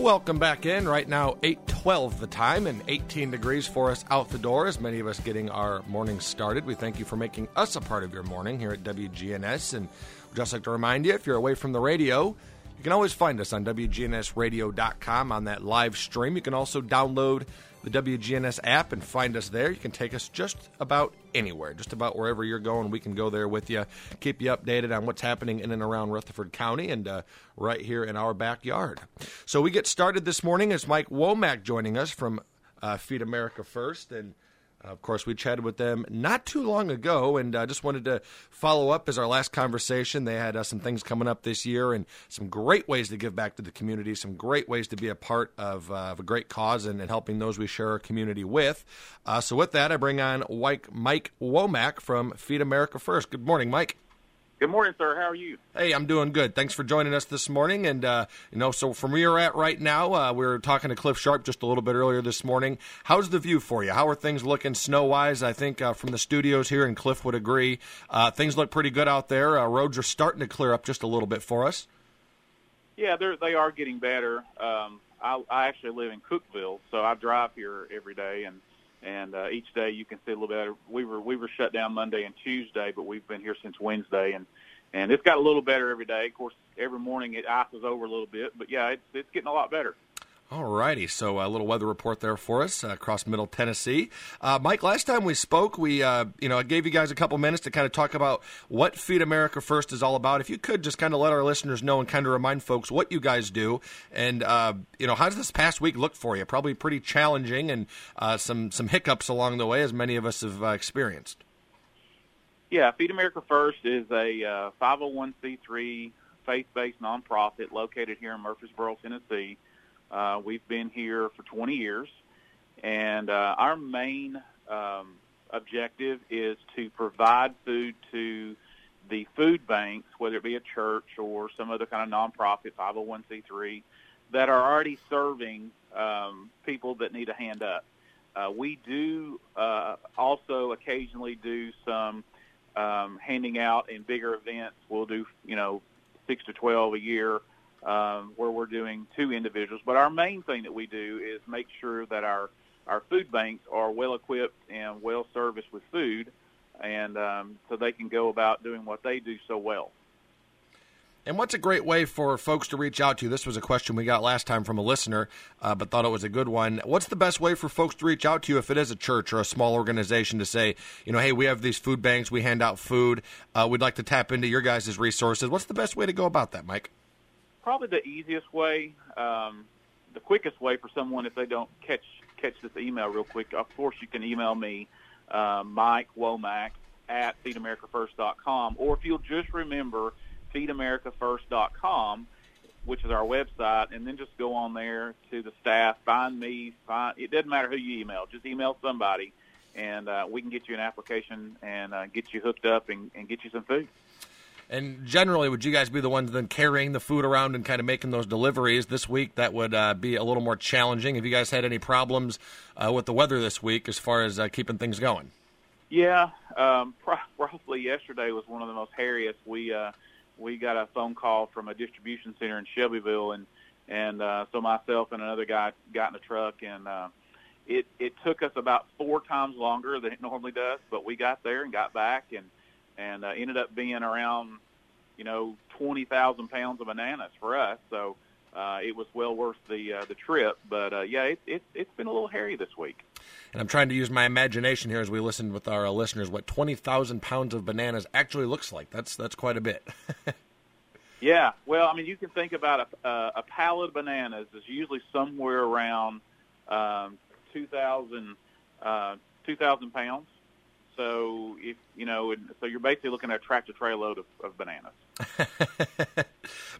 Welcome back in. Right now, 8:12 the time and 18 degrees for us out the door. As many of us getting our morning started, we thank you for making us a part of your morning here at WGNS. And we'd just like to remind you, if you're away from the radio, you can always find us on WGNSradio.com on that live stream. You can also download the WGNS app and find us there. You can take us just about anywhere, just about wherever you're going. We can go there with you, keep you updated on what's happening in and around Rutherford County and uh, right here in our backyard. So we get started this morning as Mike Womack joining us from uh, Feed America First. And of course, we chatted with them not too long ago, and I uh, just wanted to follow up as our last conversation. They had uh, some things coming up this year, and some great ways to give back to the community, some great ways to be a part of, uh, of a great cause and, and, helping those we share our community with. Uh, so, with that, I bring on Mike Womack from Feed America First. Good morning, Mike. Good morning, sir. How are you? Hey, I'm doing good. Thanks for joining us this morning. And uh, you know, so from where you're at right now, uh, we were talking to Cliff Sharp just a little bit earlier this morning. How's the view for you? How are things looking snow wise? I think uh, from the studios here, and Cliff would agree, uh, things look pretty good out there. Uh, roads are starting to clear up just a little bit for us. Yeah, they're they are getting better. Um, I, I actually live in Cookeville, so I drive here every day, and and uh, each day you can see a little better. We were we were shut down Monday and Tuesday, but we've been here since Wednesday, and and it's got a little better every day. Of course, every morning it ices over a little bit, but yeah, it's it's getting a lot better. All righty, so a little weather report there for us uh, across Middle Tennessee. Uh, Mike, last time we spoke, we uh, you know I gave you guys a couple minutes to kind of talk about what Feed America First is all about. If you could just kind of let our listeners know and kind of remind folks what you guys do, and uh, you know how does this past week look for you? Probably pretty challenging and uh, some some hiccups along the way, as many of us have uh, experienced. Yeah, Feed America First is a 501c3 faith-based nonprofit located here in Murfreesboro, Tennessee. Uh, we've been here for 20 years, and uh, our main um, objective is to provide food to the food banks, whether it be a church or some other kind of nonprofit, 501c3, that are already serving um, people that need a hand up. Uh, we do uh, also occasionally do some um, handing out in bigger events. We'll do, you know, six to 12 a year um, where we're doing two individuals. But our main thing that we do is make sure that our our food banks are well equipped and well serviced with food, and um, so they can go about doing what they do so well. And what's a great way for folks to reach out to you? This was a question we got last time from a listener, uh, but thought it was a good one. What's the best way for folks to reach out to you if it is a church or a small organization to say, you know, hey, we have these food banks, we hand out food, uh, we'd like to tap into your guys' resources. What's the best way to go about that, Mike? Probably the easiest way, um, the quickest way for someone if they don't catch catch this email real quick. Of course, you can email me, uh, Mike Womack at feedamericafirst.com, or if you'll just remember feedamericafirst.com, which is our website, and then just go on there to the staff, find me, find it doesn't matter who you email, just email somebody, and uh, we can get you an application and uh, get you hooked up and, and get you some food. And generally, would you guys be the ones then carrying the food around and kind of making those deliveries this week? That would uh, be a little more challenging. Have you guys had any problems uh, with the weather this week as far as uh, keeping things going? Yeah, um, probably yesterday was one of the most hairiest. We uh, we got a phone call from a distribution center in Shelbyville, and and uh, so myself and another guy got in a truck, and uh, it it took us about four times longer than it normally does, but we got there and got back, and and uh, ended up being around, you know, 20,000 pounds of bananas for us. So uh, it was well worth the uh, the trip. But uh, yeah, it, it, it's been a little hairy this week. And I'm trying to use my imagination here as we listen with our uh, listeners what 20,000 pounds of bananas actually looks like. That's that's quite a bit. yeah, well, I mean, you can think about a, uh, a pallet of bananas is usually somewhere around um, 2,000 uh, 2,000 pounds. So if you know, so you're basically looking at a tractor trailer load of, of bananas.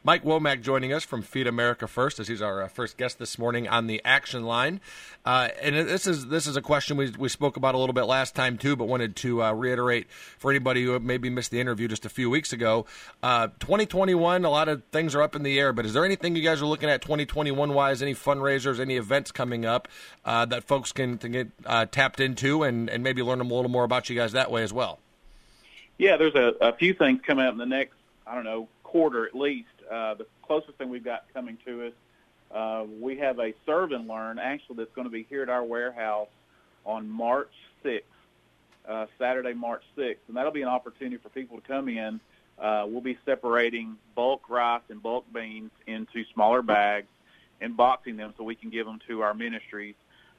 Mike Womack joining us from Feed America First, as he's our uh, first guest this morning on the action line. Uh, and this is this is a question we we spoke about a little bit last time too, but wanted to uh, reiterate for anybody who maybe missed the interview just a few weeks ago. Uh, 2021, a lot of things are up in the air, but is there anything you guys are looking at 2021 wise? Any fundraisers, any events coming up uh, that folks can, get tapped into and and maybe learn a little more about you guys that way as well? Yeah, there's a, a few things coming up in the next I don't know quarter at least. Uh, the closest thing we've got coming to us uh, we have a serve and learn actually that's going to be here at our warehouse on March 6th, uh, Saturday, March 6th, and that'll be an opportunity for people to come in. Uh, we'll be separating bulk rice and bulk beans into smaller bags and boxing them so we can give them to our ministries.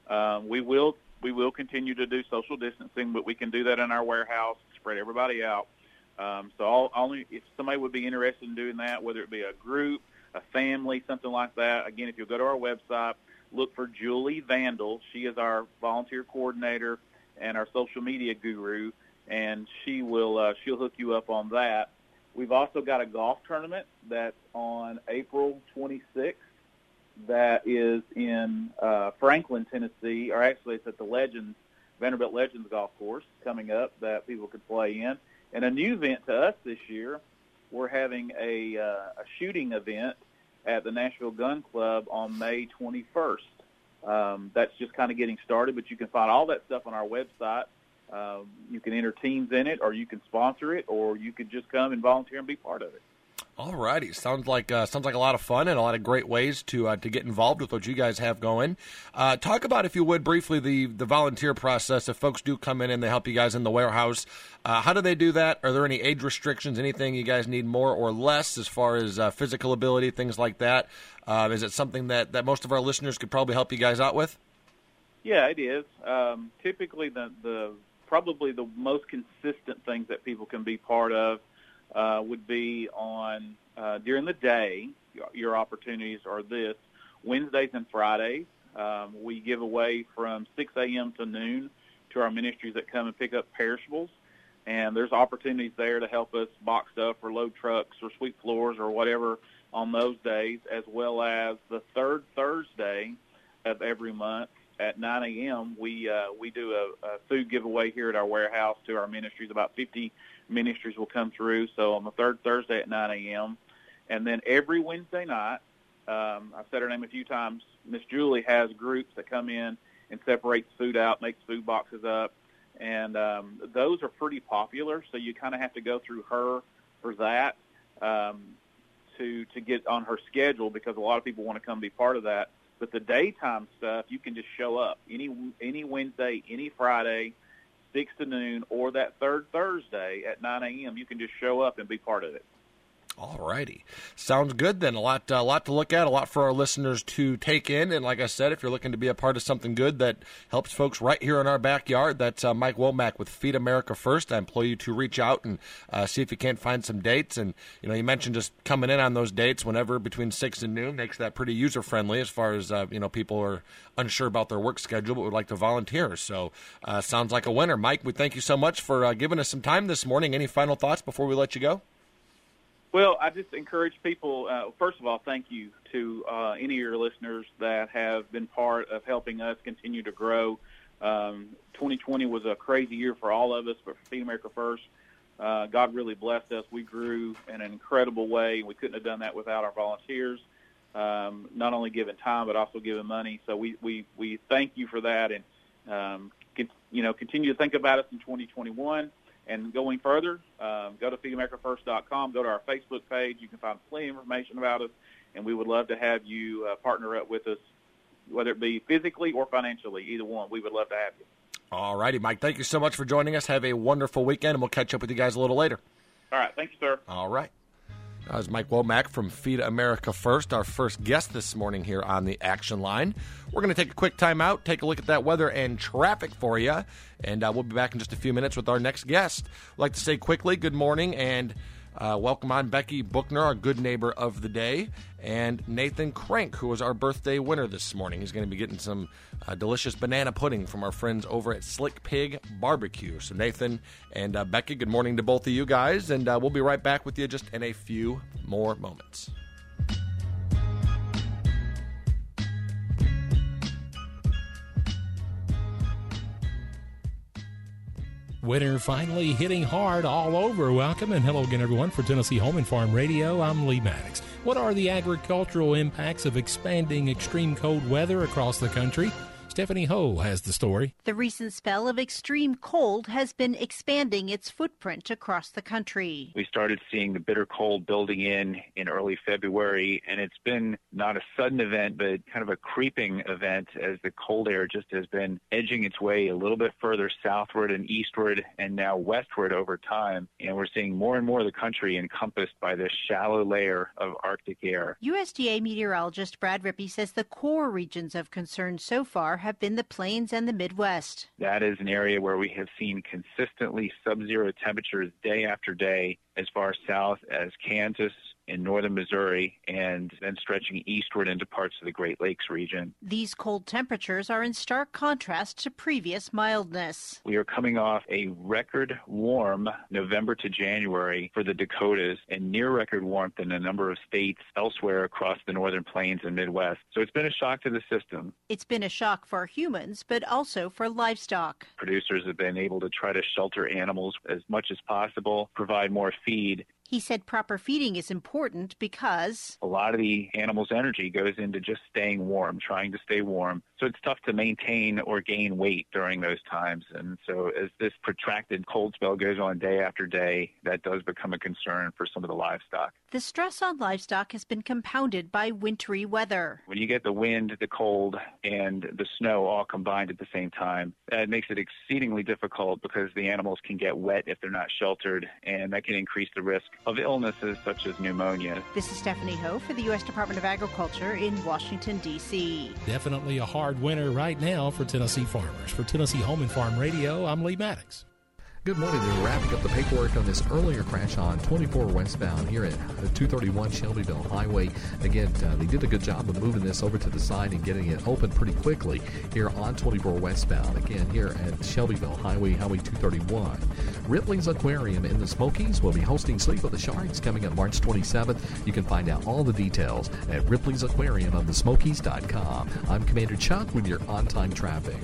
Um, we will we will continue to do social distancing, but we can do that in our warehouse, spread everybody out. Um, so only if somebody would be interested in doing that, whether it be a group, a family, something like that. Again, if you go to our website, look for Julie Vandal. She is our volunteer coordinator and our social media guru, and she will uh, she'll hook you up on that. We've also got a golf tournament that's on April 26th that is in uh, Franklin, Tennessee, or actually it's at the Legends Vanderbilt Legends Golf Course coming up that people could play in. And a new event to us this year, we're having a, uh, a shooting event at the Nashville Gun Club on May 21st. Um, that's just kind of getting started, but you can find all that stuff on our website. Um, you can enter teams in it, or you can sponsor it, or you could just come and volunteer and be part of it. All righty, sounds like uh, sounds like a lot of fun and a lot of great ways to uh, to get involved with what you guys have going. Uh, talk about, if you would, briefly the the volunteer process. If folks do come in and they help you guys in the warehouse, uh, how do they do that? Are there any age restrictions? Anything you guys need more or less as far as uh, physical ability, things like that? Uh, is it something that that most of our listeners could probably help you guys out with? Yeah, it is. Um, typically, the the probably the most consistent things that people can be part of uh, would be on uh, during the day. Your opportunities are this: Wednesdays and Fridays. Um, we give away from 6 a.m. to noon to our ministries that come and pick up perishables, and there's opportunities there to help us box stuff or load trucks or sweep floors or whatever on those days, as well as the third Thursday of every month at 9 a.m. We uh, we do a, a food giveaway here at our warehouse to our ministries. About 50 ministries will come through. So on the third Thursday at 9 a.m. And then every Wednesday night, um, I've said her name a few times, Miss Julie has groups that come in and separates food out, makes food boxes up. And um, those are pretty popular, so you kind of have to go through her for that um, to to get on her schedule because a lot of people want to come be part of that. But the daytime stuff, you can just show up any any Wednesday, any Friday, six to noon, or that third Thursday at 9 a.m. You can just show up and be part of it. All righty, sounds good. Then a lot, a lot to look at, a lot for our listeners to take in. And like I said, if you're looking to be a part of something good that helps folks right here in our backyard, that's uh, Mike Womack with Feed America First. I implore you to reach out and uh, see if you can't find some dates. And you know, you mentioned just coming in on those dates whenever between six and noon makes that pretty user friendly as far as uh, you know people are unsure about their work schedule but would like to volunteer. So uh, sounds like a winner, Mike. We thank you so much for uh, giving us some time this morning. Any final thoughts before we let you go? Well, I just encourage people. Uh, first of all, thank you to uh, any of your listeners that have been part of helping us continue to grow. Um, 2020 was a crazy year for all of us, but for Feed America First, uh, God really blessed us. We grew in an incredible way. We couldn't have done that without our volunteers, um, not only giving time but also giving money. So we we we thank you for that, and um, you know continue to think about us in 2021. And going further, um, go to feedamericafirst.com, go to our Facebook page. You can find plenty of information about us, and we would love to have you uh, partner up with us, whether it be physically or financially, either one. We would love to have you. All righty, Mike. Thank you so much for joining us. Have a wonderful weekend, and we'll catch up with you guys a little later. All right. Thank you, sir. All right. That was Mike Womack from Feed America First, our first guest this morning here on the Action Line. We're going to take a quick time out, take a look at that weather and traffic for you, and uh, we'll be back in just a few minutes with our next guest. I'd like to say quickly good morning and uh, welcome on Becky Bookner, our good neighbor of the day, and Nathan Crank, who was our birthday winner this morning. He's going to be getting some uh, delicious banana pudding from our friends over at Slick Pig Barbecue. So, Nathan and uh, Becky, good morning to both of you guys, and uh, we'll be right back with you just in a few more moments. Winter finally hitting hard all over. Welcome and hello again, everyone, for Tennessee Home and Farm Radio. I'm Lee Maddox. What are the agricultural impacts of expanding extreme cold weather across the country? Stephanie Ho has the story. The recent spell of extreme cold has been expanding its footprint across the country. We started seeing the bitter cold building in in early February, and it's been not a sudden event, but kind of a creeping event as the cold air just has been edging its way a little bit further southward and eastward and now westward over time. And we're seeing more and more of the country encompassed by this shallow layer of Arctic air. USDA meteorologist Brad Rippey says the core regions of concern so far have been the plains and the Midwest. That is an area where we have seen consistently sub zero temperatures day after day as far south as Kansas, in northern Missouri and then stretching eastward into parts of the Great Lakes region. These cold temperatures are in stark contrast to previous mildness. We are coming off a record warm November to January for the Dakotas and near record warmth in a number of states elsewhere across the northern plains and Midwest. So it's been a shock to the system. It's been a shock for humans, but also for livestock. Producers have been able to try to shelter animals as much as possible, provide more feed, he said proper feeding is important because a lot of the animal's energy goes into just staying warm, trying to stay warm. So it's tough to maintain or gain weight during those times. And so as this protracted cold spell goes on day after day, that does become a concern for some of the livestock. The stress on livestock has been compounded by wintry weather. When you get the wind, the cold, and the snow all combined at the same time, that makes it exceedingly difficult because the animals can get wet if they're not sheltered, and that can increase the risk of illnesses such as pneumonia. This is Stephanie Ho for the U.S. Department of Agriculture in Washington, D.C. Definitely a hard hard winter right now for Tennessee farmers. For Tennessee Home and Farm Radio, I'm Lee Maddox. Good morning. They're wrapping up the paperwork on this earlier crash on 24 westbound here at 231 Shelbyville Highway. Again, uh, they did a good job of moving this over to the side and getting it open pretty quickly here on 24 westbound. Again, here at Shelbyville Highway, Highway 231. Ripley's Aquarium in the Smokies will be hosting Sleep with the Sharks coming up March 27th. You can find out all the details at Ripley's Aquarium on the Smokies.com. I'm Commander Chuck with your on time traffic.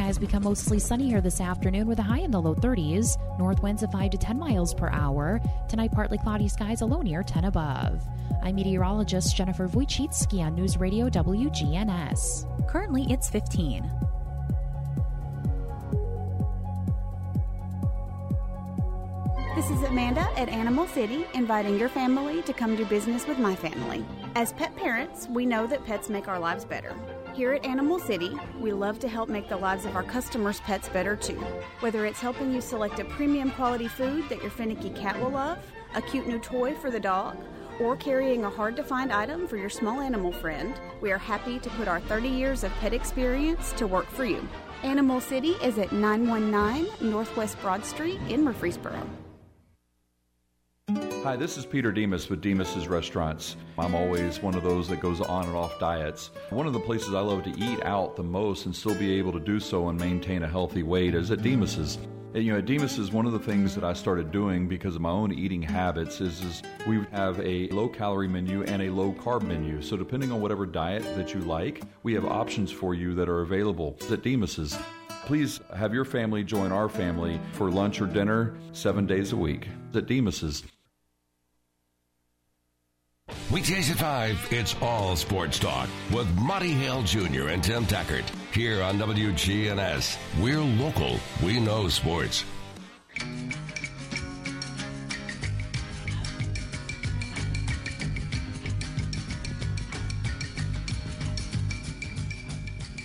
Skies become mostly sunny here this afternoon with a high in the low 30s. North winds of 5 to 10 miles per hour. Tonight, partly cloudy skies, a low near 10 above. I'm meteorologist Jennifer Wojcicki on News Radio WGNS. Currently, it's 15. This is Amanda at Animal City, inviting your family to come do business with my family. As pet parents, we know that pets make our lives better. Here at Animal City, we love to help make the lives of our customers' pets better too. Whether it's helping you select a premium quality food that your finicky cat will love, a cute new toy for the dog, or carrying a hard to find item for your small animal friend, we are happy to put our 30 years of pet experience to work for you. Animal City is at 919 Northwest Broad Street in Murfreesboro. Hi, this is Peter Demos with Demos's Restaurants. I'm always one of those that goes on and off diets. One of the places I love to eat out the most and still be able to do so and maintain a healthy weight is at Demos's. And, you know, at Demos's, one of the things that I started doing because of my own eating habits is, is we have a low calorie menu and a low carb menu. So depending on whatever diet that you like, we have options for you that are available at Demos's. Please have your family join our family for lunch or dinner seven days a week at Demos's. Weekdays at 5, it's all sports talk with Monty Hale Jr. and Tim Tackert. Here on WGNS, we're local, we know sports.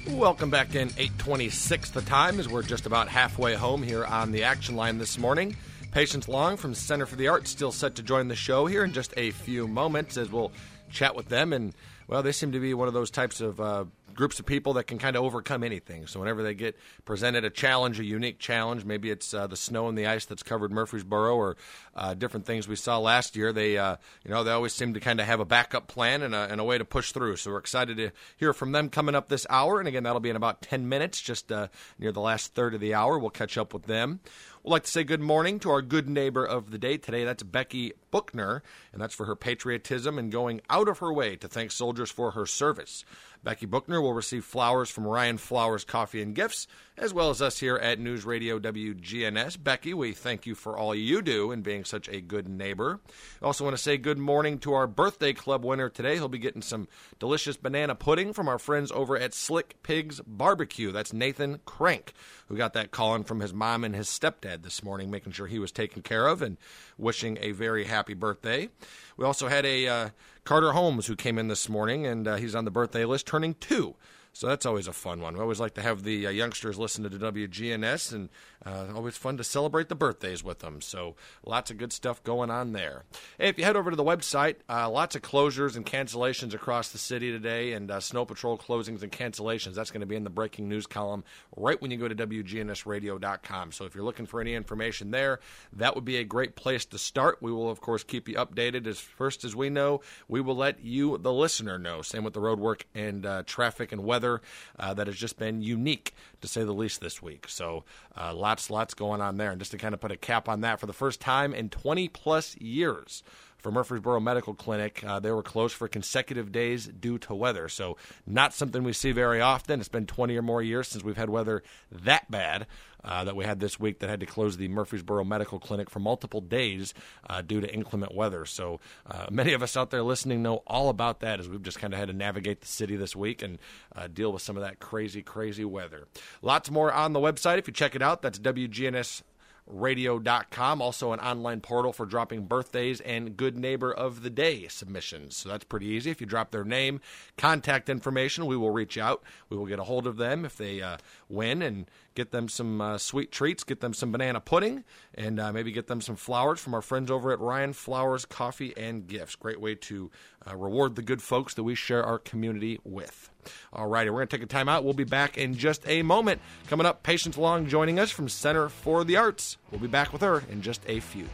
Welcome back in 826 the time as we're just about halfway home here on the action line this morning. Patience Long from Center for the Arts still set to join the show here in just a few moments as we'll chat with them. And, well, they seem to be one of those types of uh, groups of people that can kind of overcome anything. So whenever they get presented a challenge, a unique challenge, maybe it's uh, the snow and the ice that's covered Murfreesboro or uh, different things we saw last year, they, uh, you know, they always seem to kind of have a backup plan and a, and a, way to push through. So we're excited to hear from them coming up this hour. And again, that'll be in about 10 minutes, just uh, near the last third of the hour. We'll catch up with them. We'd like to say good morning to our good neighbor of the day today. That's Becky Buchner, and that's for her patriotism and going out of her way to thank soldiers for her service. Becky Buchner will receive flowers from Ryan Flowers Coffee and Gifts, as well as us here at News Radio WGNS. Becky, we thank you for all you do and being such a good neighbor. I also want to say good morning to our birthday club winner today. He'll be getting some delicious banana pudding from our friends over at Slick Pigs Barbecue. That's Nathan Crank, who got that call in from his mom and his stepdad this morning, making sure he was taken care of and wishing a very happy birthday. We also had a uh, Carter Holmes who came in this morning, and uh, he's on the birthday list, turning two. So that's always a fun one. We always like to have the uh, youngsters listen to WGNS, and uh, always fun to celebrate the birthdays with them. So lots of good stuff going on there. Hey, if you head over to the website, uh, lots of closures and cancellations across the city today, and uh, snow patrol closings and cancellations. That's going to be in the breaking news column right when you go to WGNSradio.com. So if you're looking for any information there, that would be a great place to start. We will, of course, keep you updated as first as we know. We will let you, the listener, know. Same with the road work and uh, traffic and weather uh, that has just been unique, to say the least, this week. So uh, lots, going on there. And just to kind of put a cap on that, for the first time in 20 plus years, for Murfreesboro Medical Clinic. Uh, they were closed for consecutive days due to weather. So, not something we see very often. It's been 20 or more years since we've had weather that bad uh, that we had this week that had to close the Murfreesboro Medical Clinic for multiple days uh, due to inclement weather. So, uh, many of us out there listening know all about that as we've just kind of had to navigate the city this week and uh, deal with some of that crazy, crazy weather. Lots more on the website if you check it out. That's WGNS radio.com. Also, an online portal for dropping birthdays and good neighbor of the day submissions. So that's pretty easy. If you drop their name, contact information, we will reach out. We will get a hold of them if they uh, win and get them some uh, sweet treats, get them some banana pudding, and uh, maybe get them some flowers from our friends over at Ryan Flowers Coffee and Gifts. Great way to uh, reward the good folks that we share our community with. All righty, we're going to take a time out. We'll be back in just a moment. Coming up, Patience Long joining us from Center for the Arts. We'll be back with her in just a few.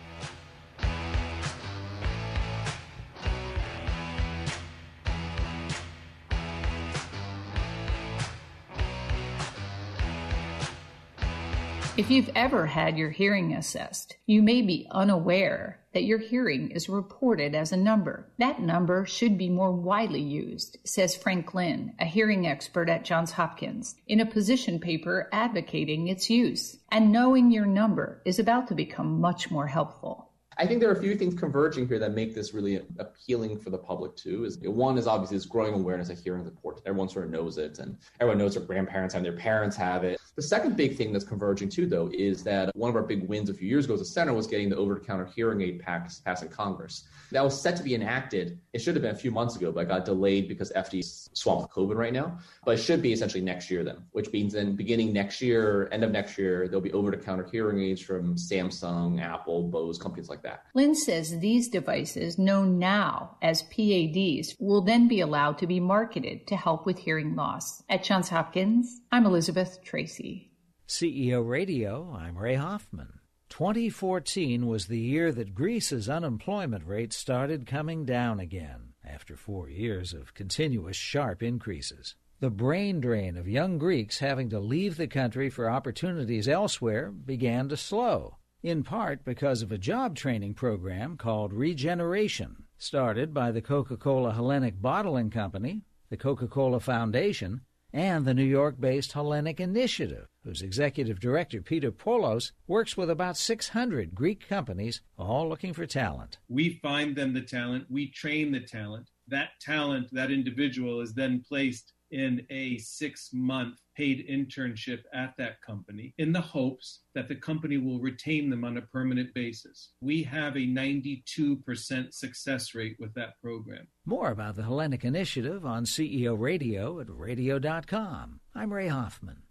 If you've ever had your hearing assessed, you may be unaware that your hearing is reported as a number. That number should be more widely used, says Frank Lin, a hearing expert at Johns Hopkins, in a position paper advocating its use. And knowing your number is about to become much more helpful. I think there are a few things converging here that make this really appealing for the public too. Is one is obviously this growing awareness of hearing support. Everyone sort of knows it, and everyone knows their grandparents have, their parents have it. The second big thing that's converging too, though, is that one of our big wins a few years ago as a center was getting the over-the-counter hearing aid packs passed in Congress. That was set to be enacted. It should have been a few months ago, but got delayed because FD's swamped with COVID right now. But it should be essentially next year then, which means then beginning next year, end of next year, there'll be over-the-counter hearing aids from Samsung, Apple, Bose, companies like that. Lin says these devices, known now as PADs, will then be allowed to be marketed to help with hearing loss. At Johns Hopkins, I'm Elizabeth Tracy. CEO Radio, I'm Ray Hoffman. 2014 was the year that Greece's unemployment rate started coming down again after four years of continuous sharp increases. The brain drain of young Greeks having to leave the country for opportunities elsewhere began to slow in part because of a job training program called Regeneration, started by the Coca Cola Hellenic Bottling Company, the Coca Cola Foundation, and the New York based Hellenic Initiative, whose executive director, Peter Poulos, works with about 600 Greek companies, all looking for talent. We find them the talent, we train the talent. That talent, that individual, is then placed in a six month paid internship at that company in the hopes that the company will retain them on a permanent basis. We have a 92% success rate with that program. More about the Hellenic Initiative on CEO Radio at radio.com. I'm Ray Hoffman.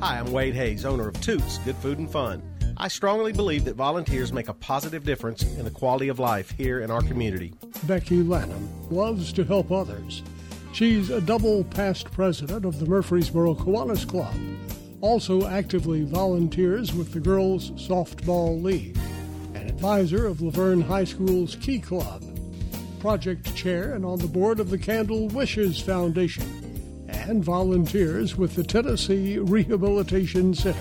Hi, I'm Wade Hayes, owner of Toots Good Food and Fun. I strongly believe that volunteers make a positive difference in the quality of life here in our community. Becky Lanham loves to help others. She's a double past president of the Murfreesboro Kiwanis Club, also actively volunteers with the Girls Softball League, an advisor of LaVergne High School's Key Club, project chair and on the board of the Candle Wishes Foundation, and volunteers with the Tennessee Rehabilitation Center.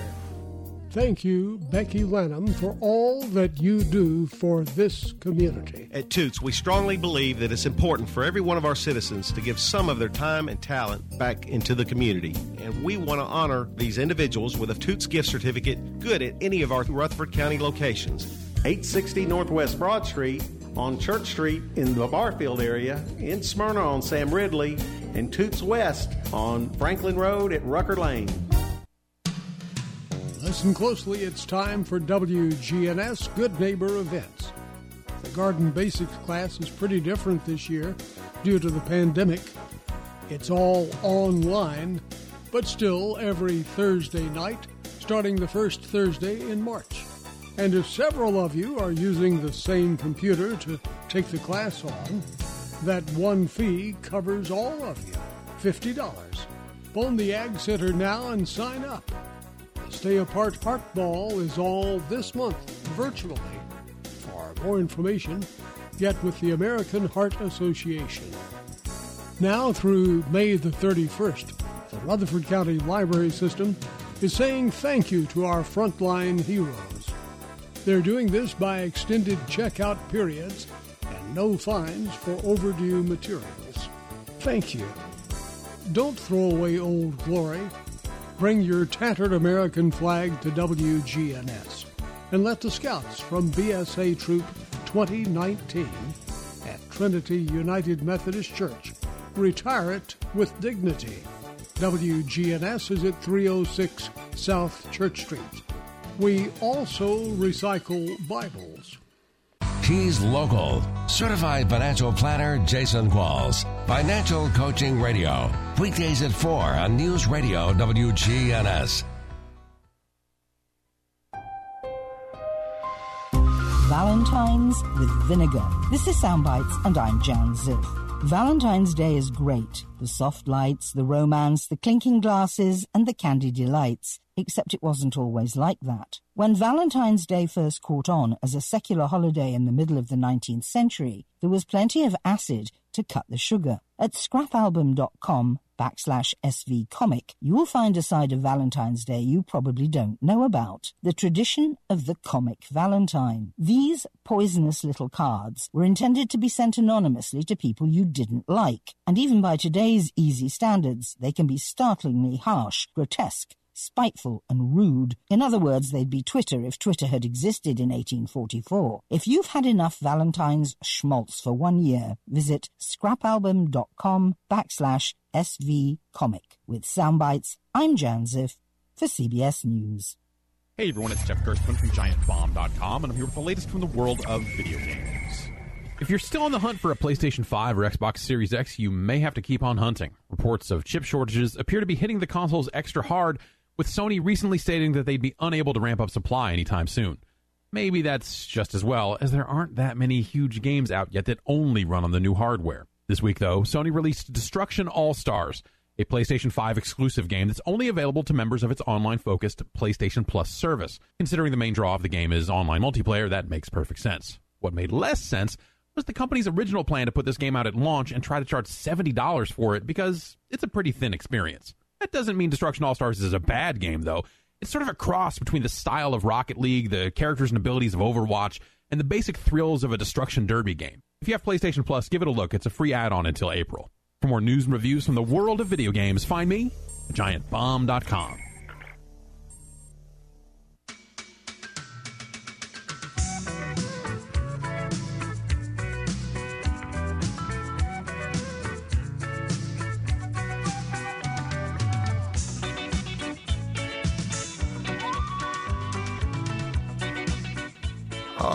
Thank you, Becky Lanham, for all that you do for this community. At Toots, we strongly believe that it's important for every one of our citizens to give some of their time and talent back into the community. And we want to honor these individuals with a Toots gift certificate good at any of our Rutherford County locations. 860 Northwest Broad Street, on Church Street in the Barfield area, in Smyrna on Sam Ridley, and Toots West on Franklin Road at Rucker Lane. Listen closely, it's time for WGNS Good Neighbor events. The Garden Basics class is pretty different this year due to the pandemic. It's all online, but still every Thursday night, starting the first Thursday in March. And if several of you are using the same computer to take the class on, that one fee covers all of you $50. Phone the Ag Center now and sign up. Stay Apart Heart Ball is all this month, virtually. For more information, get with the American Heart Association. Now through May the 31st, the Rutherford County Library System is saying thank you to our frontline heroes. They're doing this by extended checkout periods and no fines for overdue materials. Thank you. Don't throw away old glory. Bring your tattered American flag to WGNS and let the scouts from BSA Troop 2019 at Trinity United Methodist Church retire it with dignity. WGNS is at 306 South Church Street. We also recycle Bibles. He's local. Certified financial planner Jason Qualls. Financial Coaching Radio. Weekdays at 4 on News Radio WGNS. Valentine's with vinegar. This is Soundbites, and I'm Jan Ziff. Valentine's Day is great. The soft lights, the romance, the clinking glasses, and the candy delights. Except it wasn't always like that. When Valentine's Day first caught on as a secular holiday in the middle of the 19th century, there was plenty of acid to cut the sugar. At scrapalbum.com backslash svcomic, you will find a side of Valentine's Day you probably don't know about. The tradition of the comic Valentine. These poisonous little cards were intended to be sent anonymously to people you didn't like. And even by today's easy standards, they can be startlingly harsh, grotesque, spiteful, and rude. In other words, they'd be Twitter if Twitter had existed in 1844. If you've had enough Valentine's schmaltz for one year, visit scrapalbum.com backslash svcomic. With soundbites, I'm Jan Ziff for CBS News. Hey everyone, it's Jeff Gerstmann from GiantBomb.com, and I'm here with the latest from the world of video games. If you're still on the hunt for a PlayStation 5 or Xbox Series X, you may have to keep on hunting. Reports of chip shortages appear to be hitting the consoles extra hard, with Sony recently stating that they'd be unable to ramp up supply anytime soon. Maybe that's just as well, as there aren't that many huge games out yet that only run on the new hardware. This week, though, Sony released Destruction All Stars, a PlayStation 5 exclusive game that's only available to members of its online focused PlayStation Plus service. Considering the main draw of the game is online multiplayer, that makes perfect sense. What made less sense was the company's original plan to put this game out at launch and try to charge $70 for it because it's a pretty thin experience. That doesn't mean Destruction All Stars is a bad game, though. It's sort of a cross between the style of Rocket League, the characters and abilities of Overwatch, and the basic thrills of a Destruction Derby game. If you have PlayStation Plus, give it a look. It's a free add on until April. For more news and reviews from the world of video games, find me at giantbomb.com.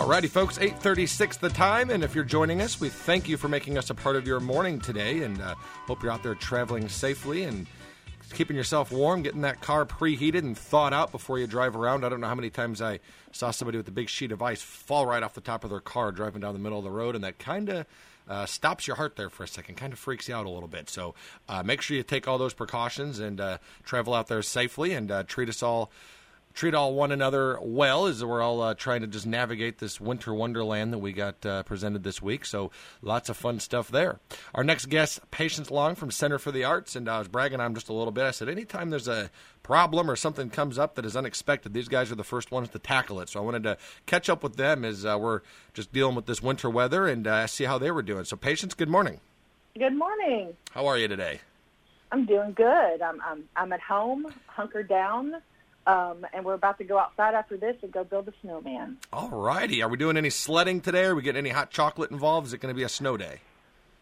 Alrighty, folks, 8.36 the time, and if you're joining us, we thank you for making us a part of your morning today, and uh, hope you're out there traveling safely and keeping yourself warm, getting that car preheated and thawed out before you drive around. I don't know how many times I saw somebody with a big sheet of ice fall right off the top of their car driving down the middle of the road, and that kind of uh, stops your heart there for a second, kind of freaks you out a little bit. So uh, make sure you take all those precautions and uh, travel out there safely and uh, treat us all treat all one another well as we're all uh, trying to just navigate this winter wonderland that we got uh, presented this week. So lots of fun stuff there. Our next guest, Patience Long from Center for the Arts, and I was bragging on him just a little bit. I said, anytime there's a problem or something comes up that is unexpected, these guys are the first ones to tackle it. So I wanted to catch up with them as uh, we're just dealing with this winter weather and uh, see how they were doing. So, Patience, good morning. Good morning. How are you today? I'm doing good. I'm I'm I'm at home, hunkered down, um, and we're about to go outside after this and go build a snowman. All righty. Are we doing any sledding today? Are we getting any hot chocolate involved? Is it going to be a snow day?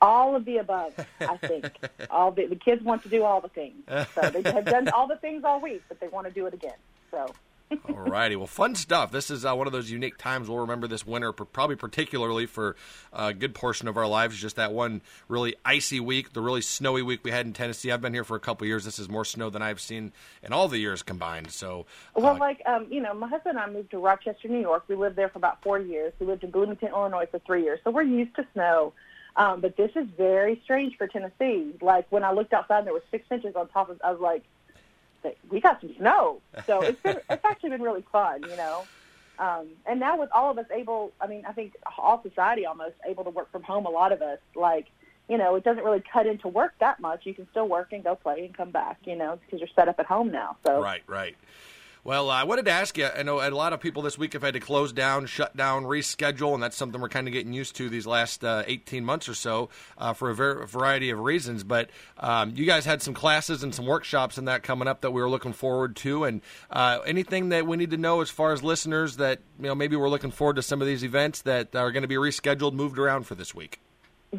All of the above, I think. all the the kids want to do all the things. So they have done all the things all week, but they want to do it again. So All righty. Well, fun stuff. This is uh, one of those unique times we'll remember this winter, probably particularly for a good portion of our lives. Just that one really icy week, the really snowy week we had in Tennessee. I've been here for a couple years. This is more snow than I've seen in all the years combined. So, Well, like um, you know, my husband and I moved to Rochester, New York. We lived there for about four years. We lived in Bloomington, Illinois, for three years, so we're used to snow. Um, but this is very strange for Tennessee. Like when I looked outside, and there was six inches on top of. I was like, we got some snow. So it's been it's actually been really fun, you know. Um, and now with all of us able, I mean, I think all society almost able to work from home. A lot of us, like, you know, it doesn't really cut into work that much. You can still work and go play and come back, you know, because you're set up at home now. So right, right. Well, I wanted to ask you. I know a lot of people this week have had to close down, shut down, reschedule, and that's something we're kind of getting used to these last uh, 18 months or so uh, for a ver- variety of reasons. But um, you guys had some classes and some workshops and that coming up that we were looking forward to. And uh, anything that we need to know as far as listeners that you know maybe we're looking forward to some of these events that are going to be rescheduled, moved around for this week.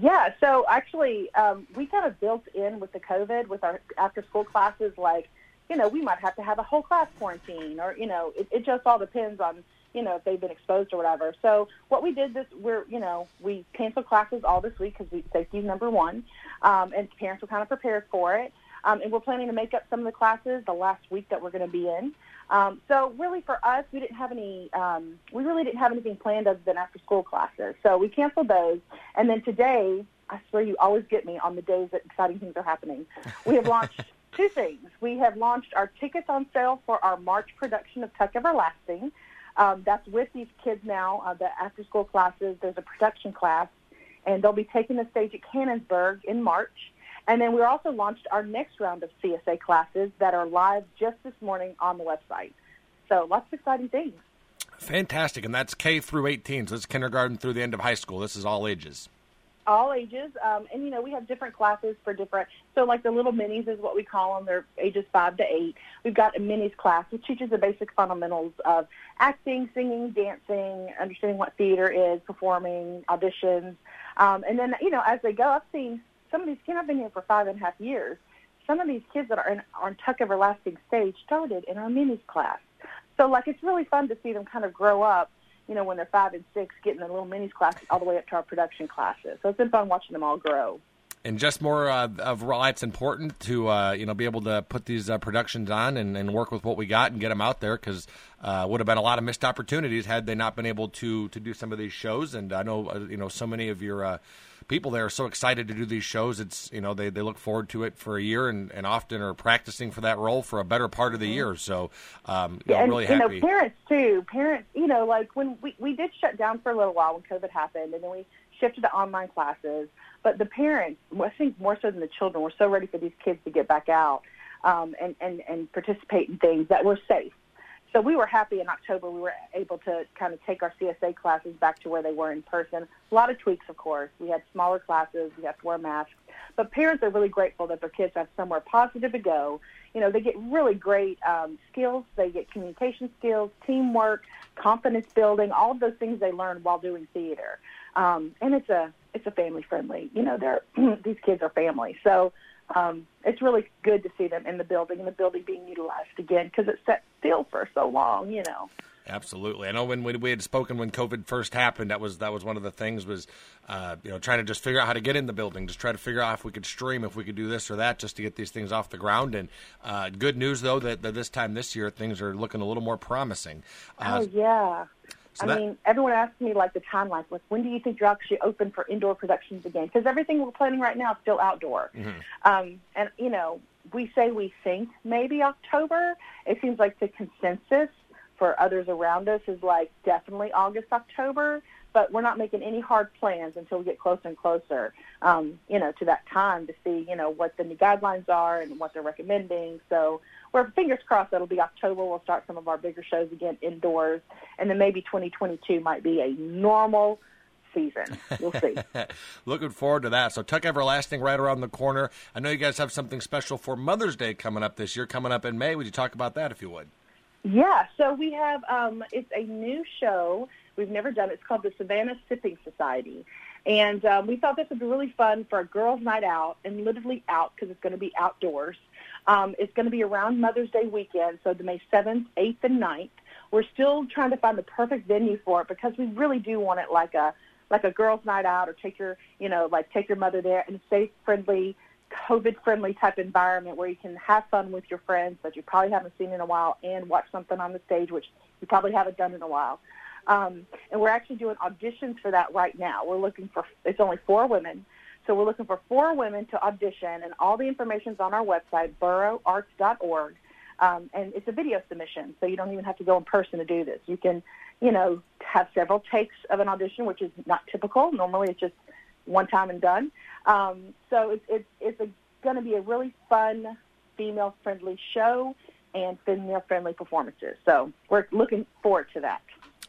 Yeah, so actually, um, we kind of built in with the COVID with our after school classes, like, you know, we might have to have a whole class quarantine, or you know, it, it just all depends on you know if they've been exposed or whatever. So what we did this, we're you know, we canceled classes all this week because we, safety is number one, um, and parents were kind of prepared for it. Um, and we're planning to make up some of the classes the last week that we're going to be in. Um, so really for us, we didn't have any, um, we really didn't have anything planned other than after school classes. So we canceled those. And then today, I swear you always get me on the days that exciting things are happening. We have launched two things. We have launched our tickets on sale for our March production of Tuck Everlasting. Um, that's with these kids now, uh, the after school classes. There's a production class, and they'll be taking the stage at Cannonsburgh in March. And then we also launched our next round of CSA classes that are live just this morning on the website. So lots of exciting things. Fantastic, and that's K through 18. So it's kindergarten through the end of high school. This is all ages. All ages, um, and you know we have different classes for different. So like the little minis is what we call them. They're ages five to eight. We've got a minis class which teaches the basic fundamentals of acting, singing, dancing, understanding what theater is, performing, auditions, um, and then you know as they go, I've seen some of these kids. I've been here for five and a half years. Some of these kids that are in on Tuck Everlasting stage started in our minis class. So like it's really fun to see them kind of grow up you know, when they're five and six, getting the little minis classes all the way up to our production classes. So it's been fun watching them all grow. And just more uh, of why it's important to uh, you know be able to put these uh, productions on and, and, work with what we got and get them out there because uh, would have been a lot of missed opportunities had they not been able to to do some of these shows. And I know uh, you know so many of your uh, people there are so excited to do these shows. It's you know they, they look forward to it for a year and, and often are practicing for that role for a better part of the year. So um, you yeah, know, and, really you know, parents too. Parents, you know, like when we we did shut down for a little while when COVID happened, and then we shifted to online classes. But the parents, I think more so than the children, were so ready for these kids to get back out um, and, and and participate in things that were safe. So we were happy in October we were able to kind of take our CSA classes back to where they were in person. A lot of tweaks, of course. We had smaller classes. We have to wear masks. But parents are really grateful that their kids have somewhere positive to go. You know, they get really great um, skills. They get communication skills, teamwork, confidence building, all of those things they learn while doing theater. Um, and it's a it's a family friendly. You know, they're these kids are family. So um, it's really good to see them in the building and the building being utilized again because it sat still for so long, you know. Absolutely. I know when we, we had spoken when COVID first happened, that was that was one of the things was, uh, you know, trying to just figure out how to get in the building, just try to figure out if we could stream, if we could do this or that, just to get these things off the ground. And uh, good news though that, that this time this year things are looking a little more promising. Uh, oh yeah. So I that- mean, everyone asks me like the timeline, like when do you think you're actually open for indoor productions again? Because everything we're planning right now is still outdoor. Um, and you know, we say we think maybe October. It seems like the consensus for others around us is like definitely August, October, but we're not making any hard plans until we get closer and closer, um, you know, to that time to see, you know, what the new guidelines are and what they're recommending. So we're fingers crossed that'll be October. We'll start some of our bigger shows again indoors, and then maybe 2022 might be a normal season. We'll see. Looking forward to that. So Tuck Everlasting right around the corner. I know you guys have something special for Mother's Day coming up this year, coming up in May. Would you talk about that if you would? Yeah, so we have um, it's a new show we've never done. It's called the Savannah Sipping Society, and um, we thought this would be really fun for a girls' night out, and literally out because it's going to be outdoors. Um, it's going to be around Mother's Day weekend, so the May seventh, eighth, and 9th. We're still trying to find the perfect venue for it because we really do want it like a like a girls' night out, or take your you know like take your mother there and safe, friendly COVID friendly type environment where you can have fun with your friends that you probably haven't seen in a while and watch something on the stage, which you probably haven't done in a while. Um, and we're actually doing auditions for that right now. We're looking for, it's only four women. So we're looking for four women to audition, and all the information is on our website, borougharts.org. Um, and it's a video submission, so you don't even have to go in person to do this. You can, you know, have several takes of an audition, which is not typical. Normally, it's just one time and done. Um, so it's it's it's going to be a really fun female friendly show and female friendly performances. So we're looking forward to that.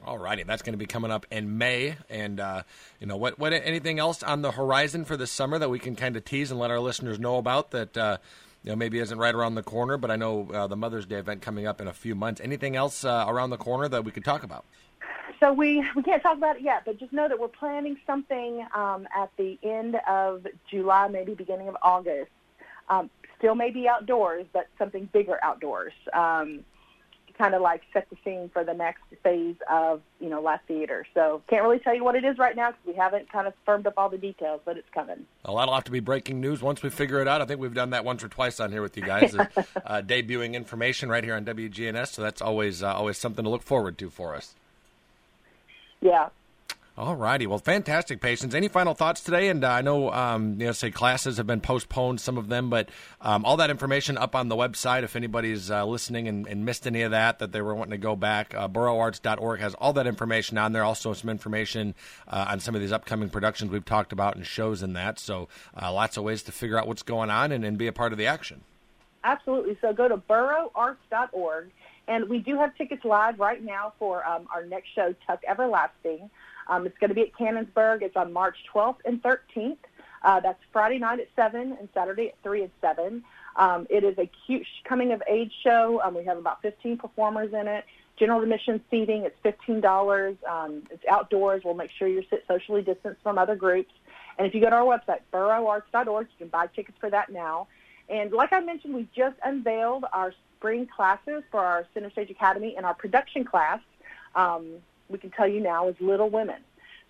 All righty, that's going to be coming up in May, and uh, you know what? What anything else on the horizon for this summer that we can kind of tease and let our listeners know about that uh, you know maybe isn't right around the corner? But I know uh, the Mother's Day event coming up in a few months. Anything else uh, around the corner that we could talk about? So we we can't talk about it yet, but just know that we're planning something um, at the end of July, maybe beginning of August. Um, still maybe outdoors, but something bigger outdoors. Um, kind of like set the scene for the next phase of you know Live Theater. So can't really tell you what it is right now because we haven't kind of firmed up all the details, but it's coming. Well, that'll have to be breaking news once we figure it out. I think we've done that once or twice on here with you guys, uh, debuting information right here on WGNS. So that's always uh, always something to look forward to for us. Yeah. All righty. Well, fantastic, Patience. Any final thoughts today? And uh, I know, um, you know, say classes have been postponed, some of them, but um, all that information up on the website. If anybody's uh, listening and, and, missed any of that, that they were wanting to go back, uh, borougharts.org has all that information on there. Also, some information uh, on some of these upcoming productions we've talked about and shows in that. So, uh, lots of ways to figure out what's going on and, and be a part of the action. Absolutely. So, go to borougharts.org and we do have tickets live right now for um, our next show, Tuck Everlasting. Um, it's going to be at Cannonsburgh. It's on March 12th and 13th. Uh, that's Friday night at 7 and Saturday at 3 and 7. Um, it is a cute coming of age show. Um, we have about 15 performers in it. General admission seating, it's $15. Um, it's outdoors. We'll make sure you sit socially distanced from other groups. And if you go to our website, borougharts.org, you can buy tickets for that now. And like I mentioned, we just unveiled our spring classes for our Center Stage Academy, and our production class, um, we can tell you now, is Little Women.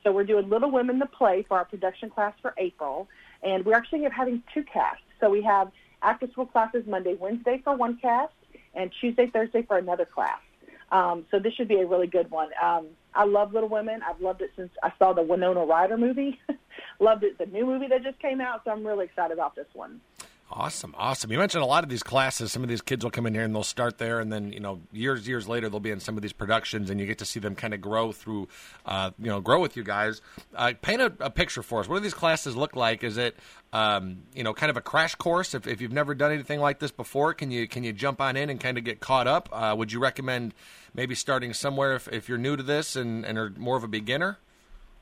So we're doing Little Women the play for our production class for April, and we're actually having two casts. So we have after school classes Monday, Wednesday for one cast, and Tuesday, Thursday for another class. Um, so this should be a really good one. Um, I love Little Women. I've loved it since I saw the Winona Ryder movie. loved it, the new movie that just came out. So I'm really excited about this one. Awesome, awesome. You mentioned a lot of these classes. Some of these kids will come in here and they'll start there, and then you know years, years later they'll be in some of these productions, and you get to see them kind of grow through, uh, you know, grow with you guys. Uh, paint a, a, picture for us. What do these classes look like? Is it, um, you know, kind of a crash course? If, if you've never done anything like this before, can you can you jump on in and kind of get caught up? Uh, would you recommend maybe starting somewhere if, if you're new to this and, and are more of a beginner?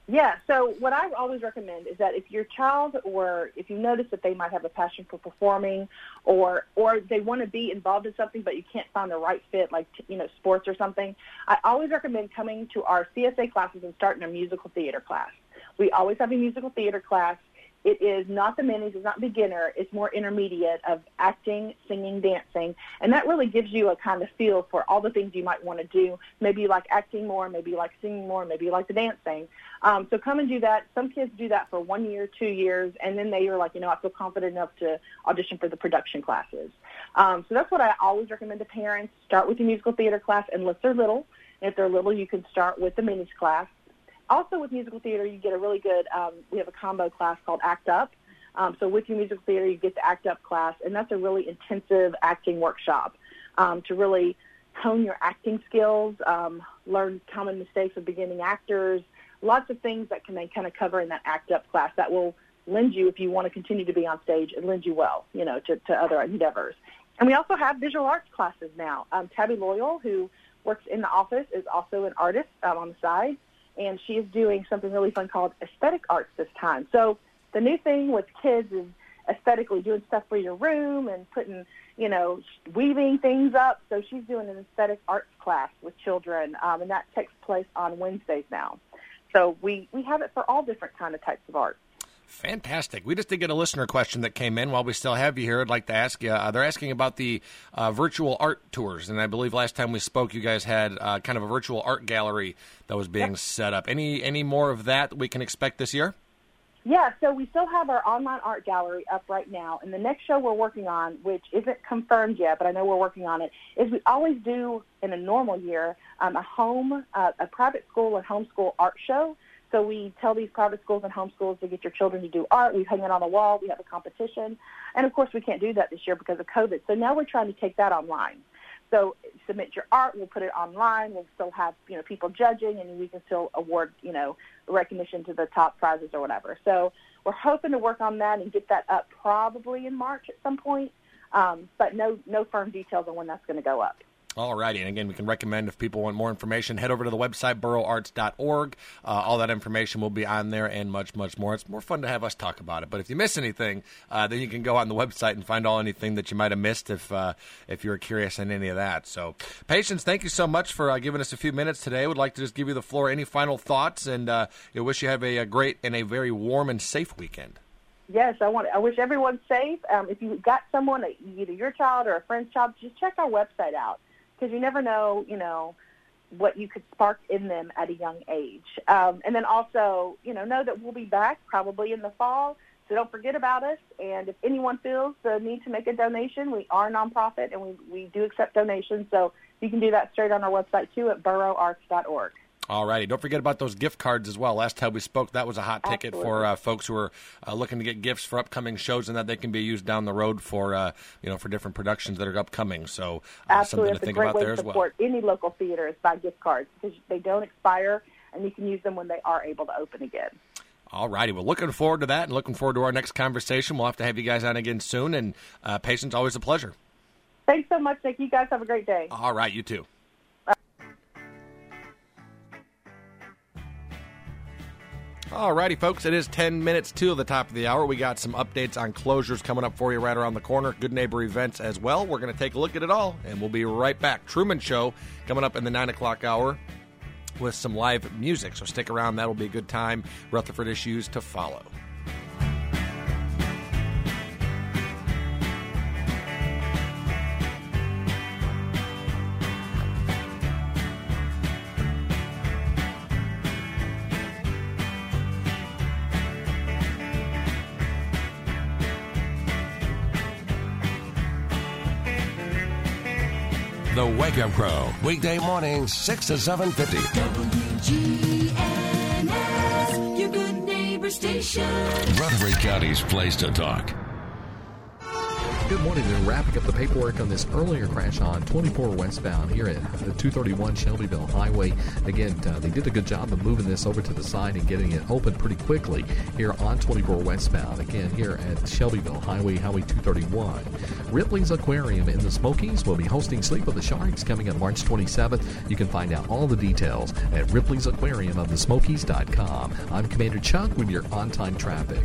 Yeah, so what I always recommend is that if your child or if you notice that they might have a passion for performing or or they want to be involved in something but you can't find the right fit like you know sports or something, I always recommend coming to our CSA classes and starting a musical theater class. We always have a musical theater class it is not the minis, it's not beginner, it's more intermediate of acting, singing, dancing. And that really gives you a kind of feel for all the things you might want to do. Maybe you like acting more, maybe you like singing more, maybe you like the dancing. Um, so come and do that. Some kids do that for one year, two years, and then they are like, you know, I feel confident enough to audition for the production classes. Um, so that's what I always recommend to parents. Start with the musical theater class unless they're little. If they're little, you can start with the minis class also with musical theater, you get a really good. Um, we have a combo class called Act Up. Um, so with your musical theater, you get the Act Up class, and that's a really intensive acting workshop um, to really hone your acting skills, um, learn common mistakes of beginning actors, lots of things that can they kind of cover in that act up class that will lend you if you want to continue to be on stage and lend you well, you know, to, to other endeavors. And we also have visual arts classes now. Um, Tabby Loyal, who works in the office, is also an artist um, on the side, and she is doing something really fun called aesthetic arts this time. So the new thing with kids is aesthetically doing stuff for your room and putting, you know, weaving things up. So she's doing an aesthetic arts class with children, um, and that takes place on Wednesdays now. So we, we have it for all different kind of types of art. Fantastic. We just did get a listener question that came in while we still have you here. I'd like to ask you. Uh, they're asking about the uh, virtual art tours, and I believe last time we spoke, you guys had uh, kind of a virtual art gallery that was being yep. set up. Any any more of that we can expect this year? Yeah, so we still have our online art gallery up right now, and the next show we're working on, which isn't confirmed yet, but I know we're working on it, is we always do in a normal year um, a home, uh, a private school and homeschool art show so we tell these private schools and homeschools to get your children to do art. We hang it on the wall. We have a competition. And of course, we can't do that this year because of COVID. So now we're trying to take that online. So submit your art. We'll put it online. We'll still have you know people judging, and we can still award you know recognition to the top prizes or whatever. So we're hoping to work on that and get that up probably in March at some point. Um, but no no firm details on when that's going to go up. All righty. And again, we can recommend if people want more information, head over to the website, borougharts.org. Uh, all that information will be on there and much, much more. It's more fun to have us talk about it. But if you miss anything, uh, then you can go on the website and find all anything that you might have missed if uh, if you're curious in any of that. So, Patience, thank you so much for uh, giving us a few minutes today. Would like to just give you the floor. Any final thoughts? And uh, I wish you have a, a, great and a very warm and safe weekend. Yes, I want. I wish everyone safe. Um, if you've got someone, either your child or a friend's child, just check our website out because you never know, you know, what you could spark in them at a young age. Um, and then also, you know, know that we'll be back probably in the fall. So don't forget about us. And if anyone feels the need to make a donation, we are a nonprofit and we, we do accept donations. So you can do that straight on our website too at borougharts.org. All righty. Don't forget about those gift cards as well. Last time we spoke, that was a hot ticket Absolutely. for uh, folks who are uh, looking to get gifts for upcoming shows, and that they can be used down the road for uh, you know for different productions that are upcoming. So uh, something to think about there as well. support any local theater is by gift cards because they don't expire, and you can use them when they are able to open again. All righty. Well, looking forward to that, and looking forward to our next conversation. We'll have to have you guys on again soon. And uh, patience, always a pleasure. Thanks so much, Nick. You guys have a great day. All right. You too. Alrighty, folks, it is 10 minutes to the top of the hour. We got some updates on closures coming up for you right around the corner. Good neighbor events as well. We're going to take a look at it all, and we'll be right back. Truman Show coming up in the 9 o'clock hour with some live music. So stick around. That'll be a good time. Rutherford issues to follow. The Wake Up Crow, weekday mornings, 6 to 7.50. WGNS, your good neighbor station. Rutherford County's place to talk. Good morning. They're wrapping up the paperwork on this earlier crash on 24 westbound here at 231 Shelbyville Highway. Again, uh, they did a good job of moving this over to the side and getting it open pretty quickly here on 24 westbound. Again, here at Shelbyville Highway, Highway 231. Ripley's Aquarium in the Smokies will be hosting Sleep of the Sharks coming up March 27th. You can find out all the details at Ripley's Aquarium of the Smokies.com. I'm Commander Chuck with your on time traffic.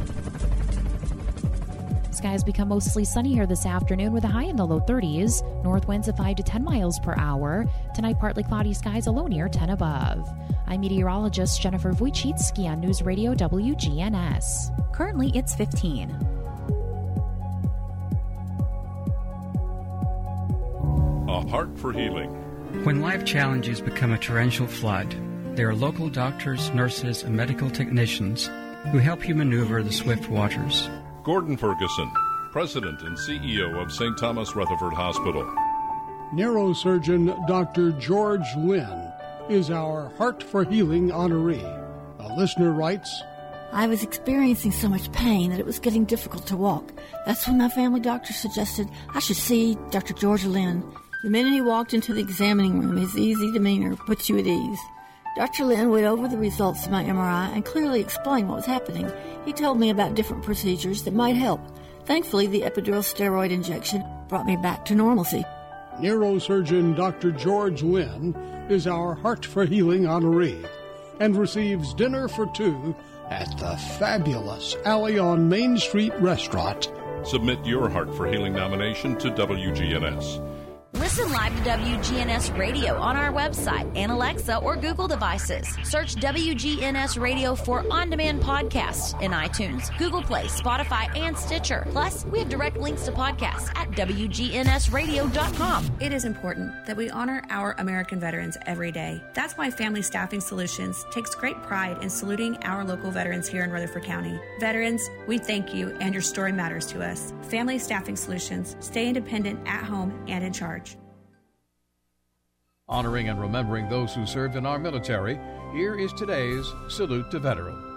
Skies become mostly sunny here this afternoon with a high in the low 30s. North winds of 5 to 10 miles per hour. Tonight, partly cloudy skies, a low near 10 above. I'm meteorologist Jennifer Wojcicki on News Radio WGNS. Currently, it's 15. A Heart for Healing. When life challenges become a torrential flood, there are local doctors, nurses, and medical technicians who help you maneuver the swift waters. Gordon Ferguson, President and CEO of St. Thomas Rutherford Hospital. Neurosurgeon Dr. George Lynn is our Heart for Healing honoree. A listener writes, I was experiencing so much pain that it was getting difficult to walk. That's when my family doctor suggested I should see Dr. George Lynn. The minute he walked into the examining room, his easy demeanor put you at ease. Dr. Lynn went over the results of my MRI and clearly explained what was happening. He told me about different procedures that might help. Thankfully, the epidural steroid injection brought me back to normalcy. Neurosurgeon Dr. George Lynn is our Heart for Healing honoree and receives dinner for two at the fabulous Alley on Main Street restaurant. Submit your Heart for Healing nomination to WGNS. Listen live to WGNS Radio on our website and Alexa or Google devices. Search WGNS Radio for on demand podcasts in iTunes, Google Play, Spotify, and Stitcher. Plus, we have direct links to podcasts at WGNSradio.com. It is important that we honor our American veterans every day. That's why Family Staffing Solutions takes great pride in saluting our local veterans here in Rutherford County. Veterans, we thank you and your story matters to us. Family Staffing Solutions, stay independent at home and in charge. Honoring and remembering those who served in our military, here is today's Salute to Veterans.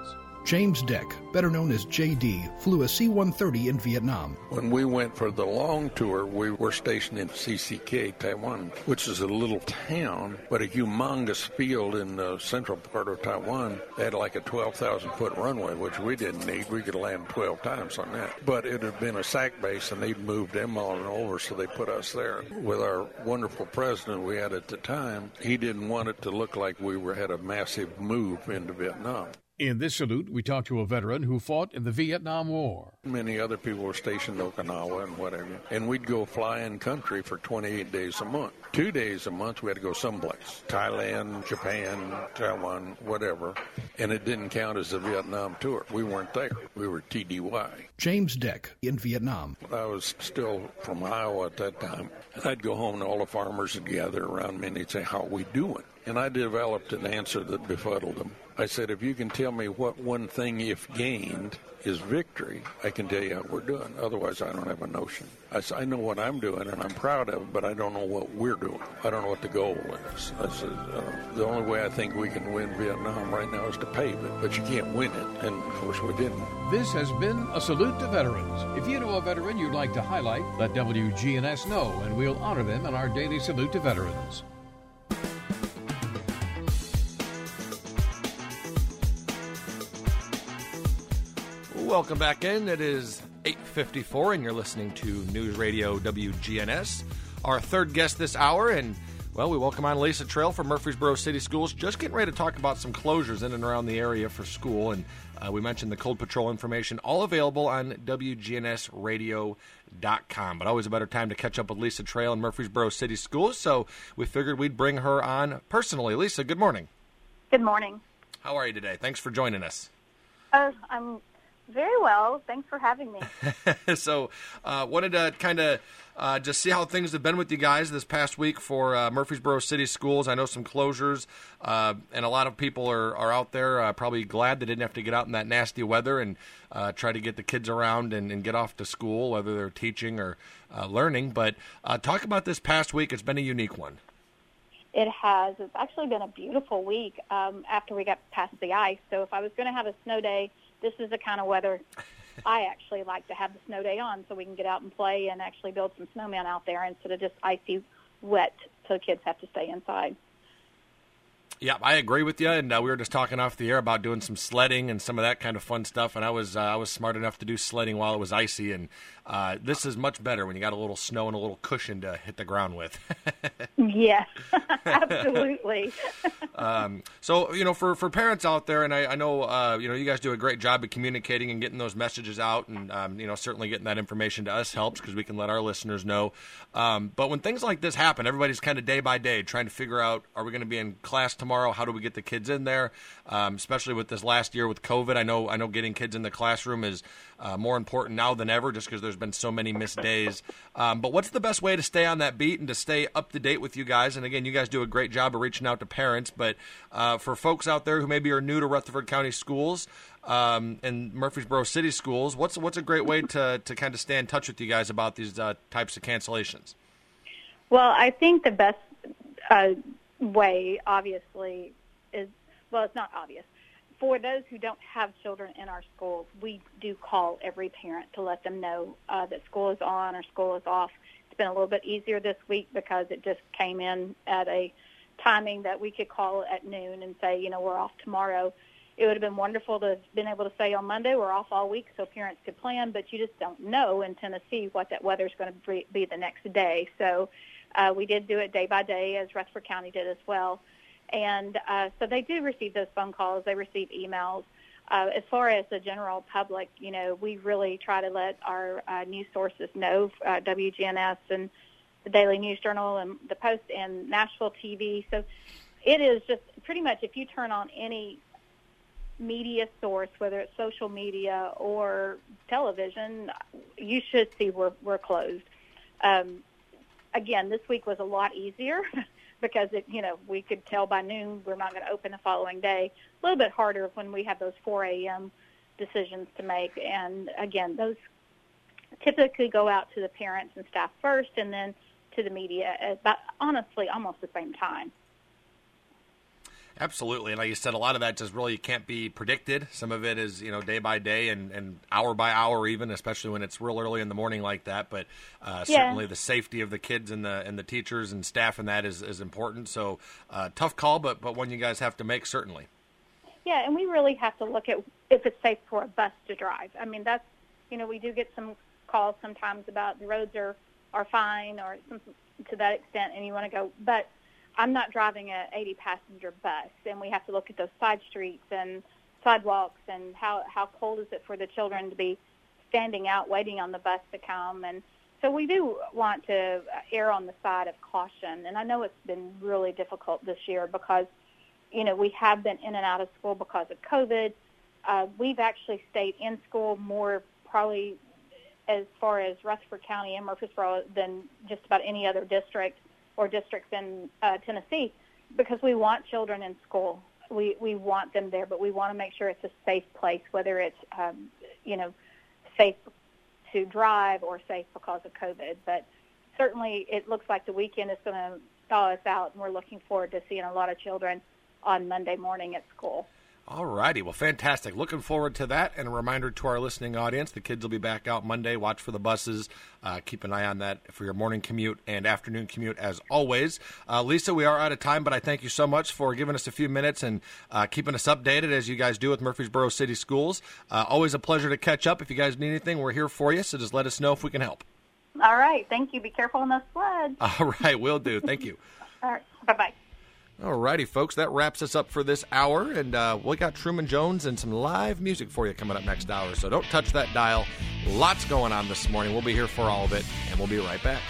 James Deck, better known as JD, flew a C 130 in Vietnam. When we went for the long tour, we were stationed in CCK, Taiwan, which is a little town, but a humongous field in the central part of Taiwan. They had like a 12,000 foot runway, which we didn't need. We could land 12 times on that. But it had been a SAC base, and they'd moved them all over, so they put us there. With our wonderful president we had at the time, he didn't want it to look like we were had a massive move into Vietnam. In this salute, we talk to a veteran who fought in the Vietnam War. Many other people were stationed in Okinawa and whatever. And we'd go fly in country for 28 days a month. Two days a month, we had to go someplace Thailand, Japan, Taiwan, whatever. And it didn't count as a Vietnam tour. We weren't there. We were TDY. James Deck in Vietnam. I was still from Iowa at that time. And I'd go home and all the farmers would gather around me and they'd say, How are we doing? And I developed an answer that befuddled them. I said, if you can tell me what one thing, if gained, is victory, I can tell you how we're doing. Otherwise, I don't have a notion. I, said, I know what I'm doing and I'm proud of it, but I don't know what we're doing. I don't know what the goal is. I said, uh, the only way I think we can win Vietnam right now is to pave it, but you can't win it. And of course, we didn't. This has been a salute to veterans. If you know a veteran you'd like to highlight, let WGNS know, and we'll honor them in our daily salute to veterans. Welcome back in. It is 8:54 and you're listening to News Radio WGNS. Our third guest this hour and well, we welcome on Lisa Trail from Murfreesboro City Schools. Just getting ready to talk about some closures in and around the area for school. And uh, we mentioned the Cold Patrol information, all available on WGNSradio.com. But always a better time to catch up with Lisa Trail in Murfreesboro City Schools. So we figured we'd bring her on personally. Lisa, good morning. Good morning. How are you today? Thanks for joining us. Uh, I'm very well. Thanks for having me. so, uh, wanted to kind of uh, just see how things have been with you guys this past week for uh, Murfreesboro City Schools. I know some closures, uh, and a lot of people are, are out there uh, probably glad they didn't have to get out in that nasty weather and uh, try to get the kids around and, and, get off to school, whether they're teaching or uh, learning. But talk about this past week. It's been a unique one. It has. It's actually been a beautiful week um, after we got past the ice. So if I was going to have a snow day, this is the kind of weather I actually like to have the snow day on so we can get out and play and actually build some snowmen out there instead of just icy wet so kids have to stay inside. Yeah, I agree with you. And uh, we were just talking off the air about doing some sledding and some of that kind of fun stuff. And I was uh, I was smart enough to do sledding while it was icy. And uh, this is much better when you got a little snow and a little cushion to hit the ground with. yes, absolutely. um, so you know, for, for parents out there, and I, I know uh, you know you guys do a great job of communicating and getting those messages out, and um, you know certainly getting that information to us helps because we can let our listeners know. Um, but when things like this happen, everybody's kind of day by day trying to figure out: Are we going to be in class tomorrow? How do we get the kids in there? Um, especially with this last year with COVID, I know I know getting kids in the classroom is uh, more important now than ever, just because there's been so many missed days. Um, but what's the best way to stay on that beat and to stay up to date with you guys? And again, you guys do a great job of reaching out to parents. But uh, for folks out there who maybe are new to Rutherford County schools um, and Murfreesboro City schools, what's what's a great way to to kind of stay in touch with you guys about these uh, types of cancellations? Well, I think the best uh, way, obviously, is well, it's not obvious for those who don't have children in our schools, we do call every parent to let them know uh, that school is on or school is off. It's been a little bit easier this week because it just came in at a timing that we could call at noon and say, you know, we're off tomorrow. It would have been wonderful to have been able to say on Monday we're off all week so parents could plan, but you just don't know in Tennessee what that weather is going to be the next day. So uh, we did do it day by day, as Rutherford County did as well. And uh, so they do receive those phone calls. They receive emails. Uh, as far as the general public, you know, we really try to let our uh, news sources know, uh, WGNS and the Daily News Journal and the Post and Nashville TV. So it is just pretty much if you turn on any media source, whether it's social media or television, you should see we're, we're closed. Um, again, this week was a lot easier because it, you know, we could tell by noon we're not going to open the following day. A little bit harder when we have those 4 a.m. decisions to make. And again, those typically go out to the parents and staff first, and then to the media. At, but honestly, almost the same time. Absolutely, and like you said, a lot of that just really can't be predicted. Some of it is you know day by day and, and hour by hour, even especially when it's real early in the morning like that. But uh, Yeah. certainly the safety of the kids and the and the teachers and staff and that is, is important. So uh, tough call, but but one you guys have to make certainly. Yeah, and we really have to look at if it's safe for a bus to drive. I mean, that's you know we do get some calls sometimes about the roads are are fine or some to that extent, and you want to go, but I'm not driving a 80 passenger bus, and we have to look at those side streets and sidewalks and how how cold is it for the children to be standing out waiting on the bus to come. And so we do want to err on the side of caution. And I know it's been really difficult this year because you know we have been in and out of school because of COVID. Uh, we've actually stayed in school more probably as far as Rutherford County and Murfreesboro than just about any other district or districts in uh, Tennessee because we want children in school. We we want them there, but we want to make sure it's a safe place, whether it's um, you know safe to drive or safe because of COVID. But certainly, it looks like the weekend is going to thaw us out, and we're looking forward to seeing a lot of children on Monday morning at school. All righty. Well, fantastic. Looking forward to that. And a reminder to our listening audience the kids will be back out Monday. Watch for the buses. Uh, keep an eye on that for your morning commute and afternoon commute as always. Uh, Lisa, we are out of time, but I thank you so much for giving us a few minutes and uh, keeping us updated as you guys do with Murfreesboro City Schools. Uh, always a pleasure to catch up. If you guys need anything, we're here for you. So just let us know if we can help. All right. Thank you. Be careful on those floods. All right. Will do. Thank you. All right. Bye bye. All righty, folks. That wraps us up for this hour, and uh, we got Truman Jones and some live music for you coming up next hour. So don't touch that dial. Lots going on this morning. We'll be here for all of it, and we'll be right back.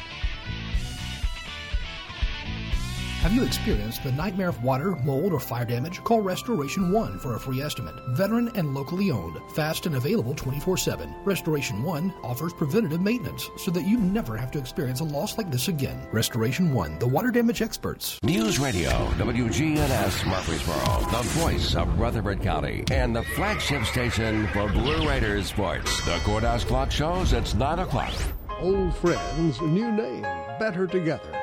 Have you experienced the nightmare of water, mold, or fire damage? Call Restoration One for a free estimate. Veteran and locally owned, fast and available 24 7. Restoration One offers preventative maintenance so that you never have to experience a loss like this again. Restoration One, the water damage experts. News Radio, WGNS Murfreesboro, the voice of Rutherford County, and the flagship station for Blue Raiders sports. The Courthouse Clock shows it's 9 o'clock. Old friends, new name, better together.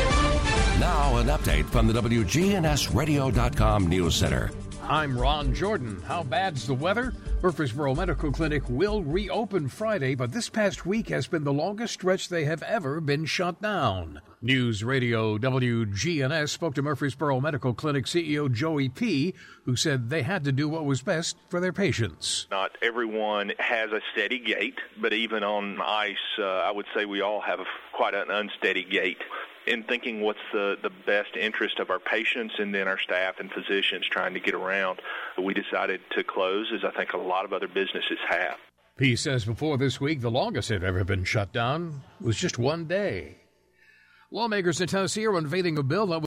Now, an update from the WGNSradio.com News Center. I'm Ron Jordan. How bad's the weather? Murfreesboro Medical Clinic will reopen Friday, but this past week has been the longest stretch they have ever been shut down. News Radio WGNS spoke to Murfreesboro Medical Clinic CEO Joey P., who said they had to do what was best for their patients. Not everyone has a steady gait, but even on ice, uh, I would say we all have quite an unsteady gait. In thinking what's the, the best interest of our patients and then our staff and physicians trying to get around, we decided to close, as I think a lot of other businesses have. He says before this week, the longest they've ever been shut down was just one day. Lawmakers in Tennessee are unveiling a bill that